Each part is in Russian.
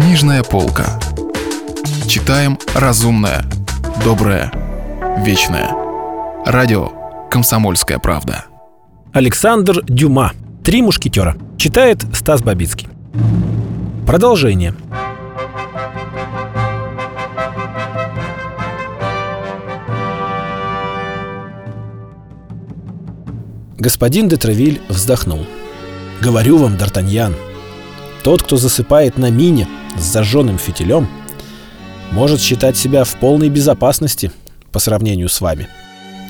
Книжная полка. Читаем разумное, доброе, вечное. Радио «Комсомольская правда». Александр Дюма. «Три мушкетера». Читает Стас Бабицкий. Продолжение. Господин де Травиль вздохнул. «Говорю вам, Д'Артаньян, тот, кто засыпает на мине с зажженным фитилем, может считать себя в полной безопасности по сравнению с вами.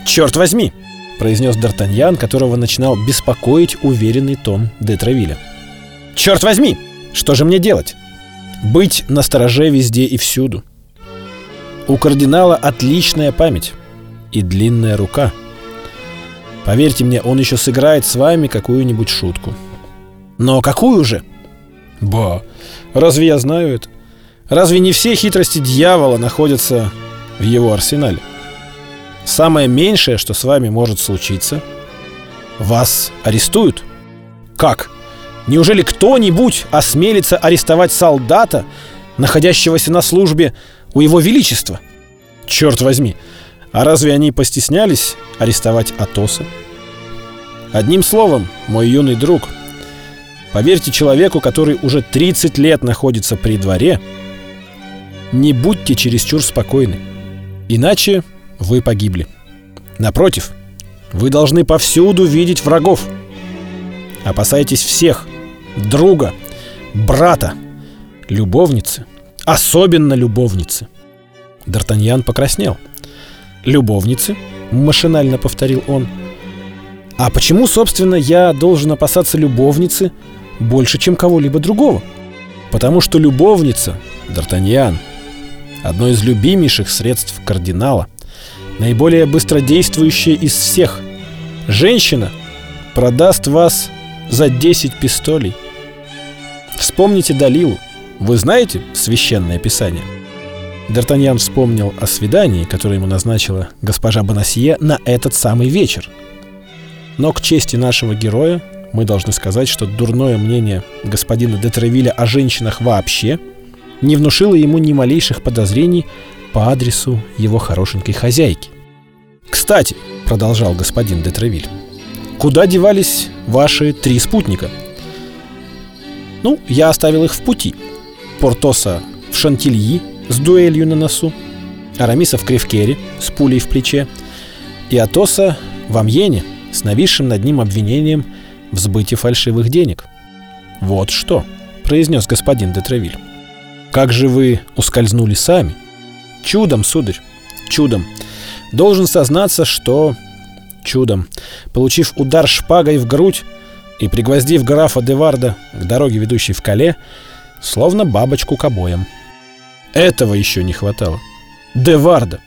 «Черт возьми!» — произнес Д'Артаньян, которого начинал беспокоить уверенный тон де Травиля. «Черт возьми! Что же мне делать? Быть на стороже везде и всюду. У кардинала отличная память и длинная рука. Поверьте мне, он еще сыграет с вами какую-нибудь шутку. Но какую же? Ба, разве я знаю это? Разве не все хитрости дьявола находятся в его арсенале? Самое меньшее, что с вами может случиться, вас арестуют. Как? Неужели кто-нибудь осмелится арестовать солдата, находящегося на службе у его величества? Черт возьми, а разве они постеснялись арестовать Атоса? Одним словом, мой юный друг – Поверьте человеку, который уже 30 лет находится при дворе, не будьте чересчур спокойны. Иначе вы погибли. Напротив, вы должны повсюду видеть врагов. Опасайтесь всех. Друга, брата, любовницы. Особенно любовницы. Д'Артаньян покраснел. «Любовницы?» — машинально повторил он. «А почему, собственно, я должен опасаться любовницы, больше, чем кого-либо другого. Потому что любовница, Д'Артаньян, одно из любимейших средств кардинала, наиболее быстродействующее из всех. Женщина продаст вас за 10 пистолей. Вспомните Далилу. Вы знаете священное писание? Д'Артаньян вспомнил о свидании, которое ему назначила госпожа Бонасье на этот самый вечер. Но к чести нашего героя мы должны сказать, что дурное мнение господина де Тревиля о женщинах вообще не внушило ему ни малейших подозрений по адресу его хорошенькой хозяйки. «Кстати», — продолжал господин де Тревиль, — «куда девались ваши три спутника?» «Ну, я оставил их в пути. Портоса в Шантильи с дуэлью на носу, Арамиса в Кривкере с пулей в плече и Атоса в Амьене с нависшим над ним обвинением — в сбыте фальшивых денег. «Вот что», — произнес господин де Тревиль. «Как же вы ускользнули сами?» «Чудом, сударь, чудом. Должен сознаться, что...» «Чудом. Получив удар шпагой в грудь и пригвоздив графа Деварда к дороге, ведущей в Кале, словно бабочку к обоям. Этого еще не хватало. Деварда,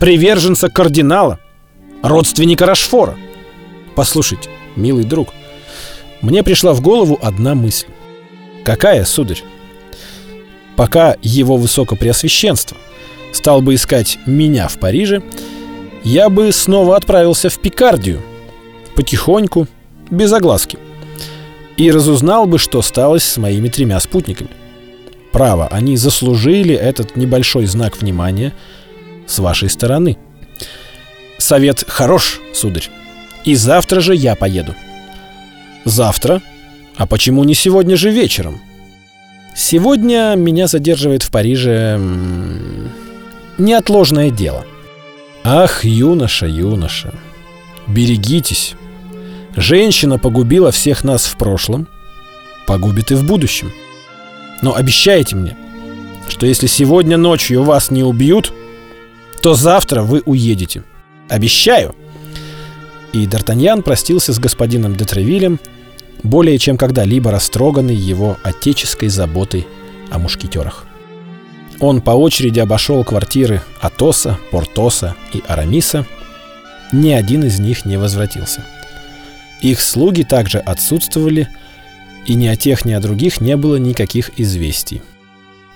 приверженца кардинала, родственника Рашфора. Послушайте, милый друг, мне пришла в голову одна мысль. Какая, сударь? Пока его высокопреосвященство стал бы искать меня в Париже, я бы снова отправился в Пикардию, потихоньку, без огласки, и разузнал бы, что стало с моими тремя спутниками. Право, они заслужили этот небольшой знак внимания с вашей стороны. Совет хорош, сударь, и завтра же я поеду. Завтра? А почему не сегодня же вечером? Сегодня меня задерживает в Париже неотложное дело. Ах, юноша, юноша, берегитесь. Женщина погубила всех нас в прошлом, погубит и в будущем. Но обещайте мне, что если сегодня ночью вас не убьют, то завтра вы уедете. Обещаю. И Д'Артаньян простился с господином де Тревилем, более чем когда-либо растроганный его отеческой заботой о мушкетерах. Он по очереди обошел квартиры Атоса, Портоса и Арамиса. Ни один из них не возвратился. Их слуги также отсутствовали, и ни о тех, ни о других не было никаких известий.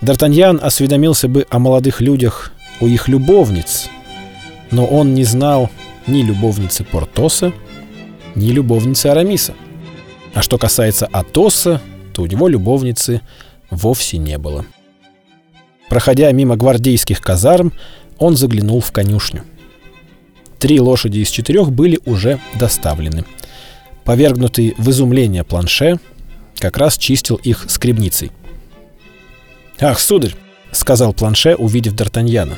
Д'Артаньян осведомился бы о молодых людях у их любовниц, но он не знал ни любовницы Портоса, ни любовницы Арамиса. А что касается Атоса, то у него любовницы вовсе не было. Проходя мимо гвардейских казарм, он заглянул в конюшню. Три лошади из четырех были уже доставлены. Повергнутый в изумление планше как раз чистил их скребницей. «Ах, сударь!» — сказал планше, увидев Д'Артаньяна.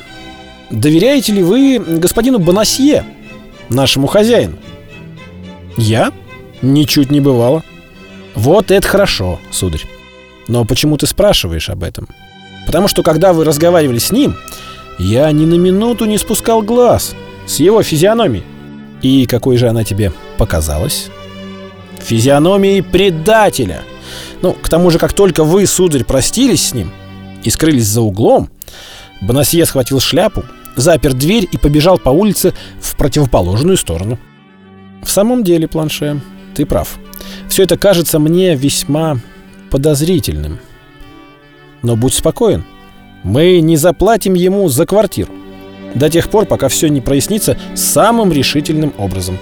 «Доверяете ли вы господину Бонасье, нашему хозяину?» «Я? Ничуть не бывало». «Вот это хорошо, сударь. Но почему ты спрашиваешь об этом?» «Потому что, когда вы разговаривали с ним, я ни на минуту не спускал глаз с его физиономии. И какой же она тебе показалась?» «Физиономией предателя!» Ну, к тому же, как только вы, сударь, простились с ним и скрылись за углом, Бонасье схватил шляпу, запер дверь и побежал по улице в противоположную сторону. В самом деле, Планше, ты прав. Все это кажется мне весьма подозрительным. Но будь спокоен, мы не заплатим ему за квартиру. До тех пор, пока все не прояснится самым решительным образом.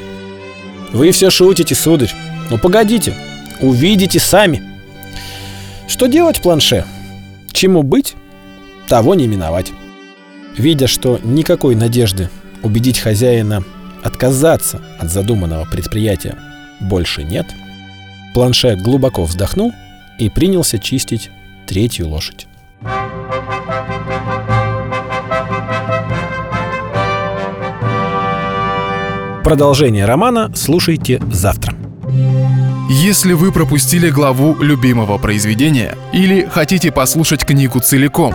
Вы все шутите, сударь. Ну погодите, увидите сами. Что делать, планше? Чему быть, того не миновать. Видя, что никакой надежды убедить хозяина отказаться от задуманного предприятия больше нет, планше глубоко вздохнул и принялся чистить третью лошадь. Продолжение романа слушайте завтра. Если вы пропустили главу любимого произведения или хотите послушать книгу целиком,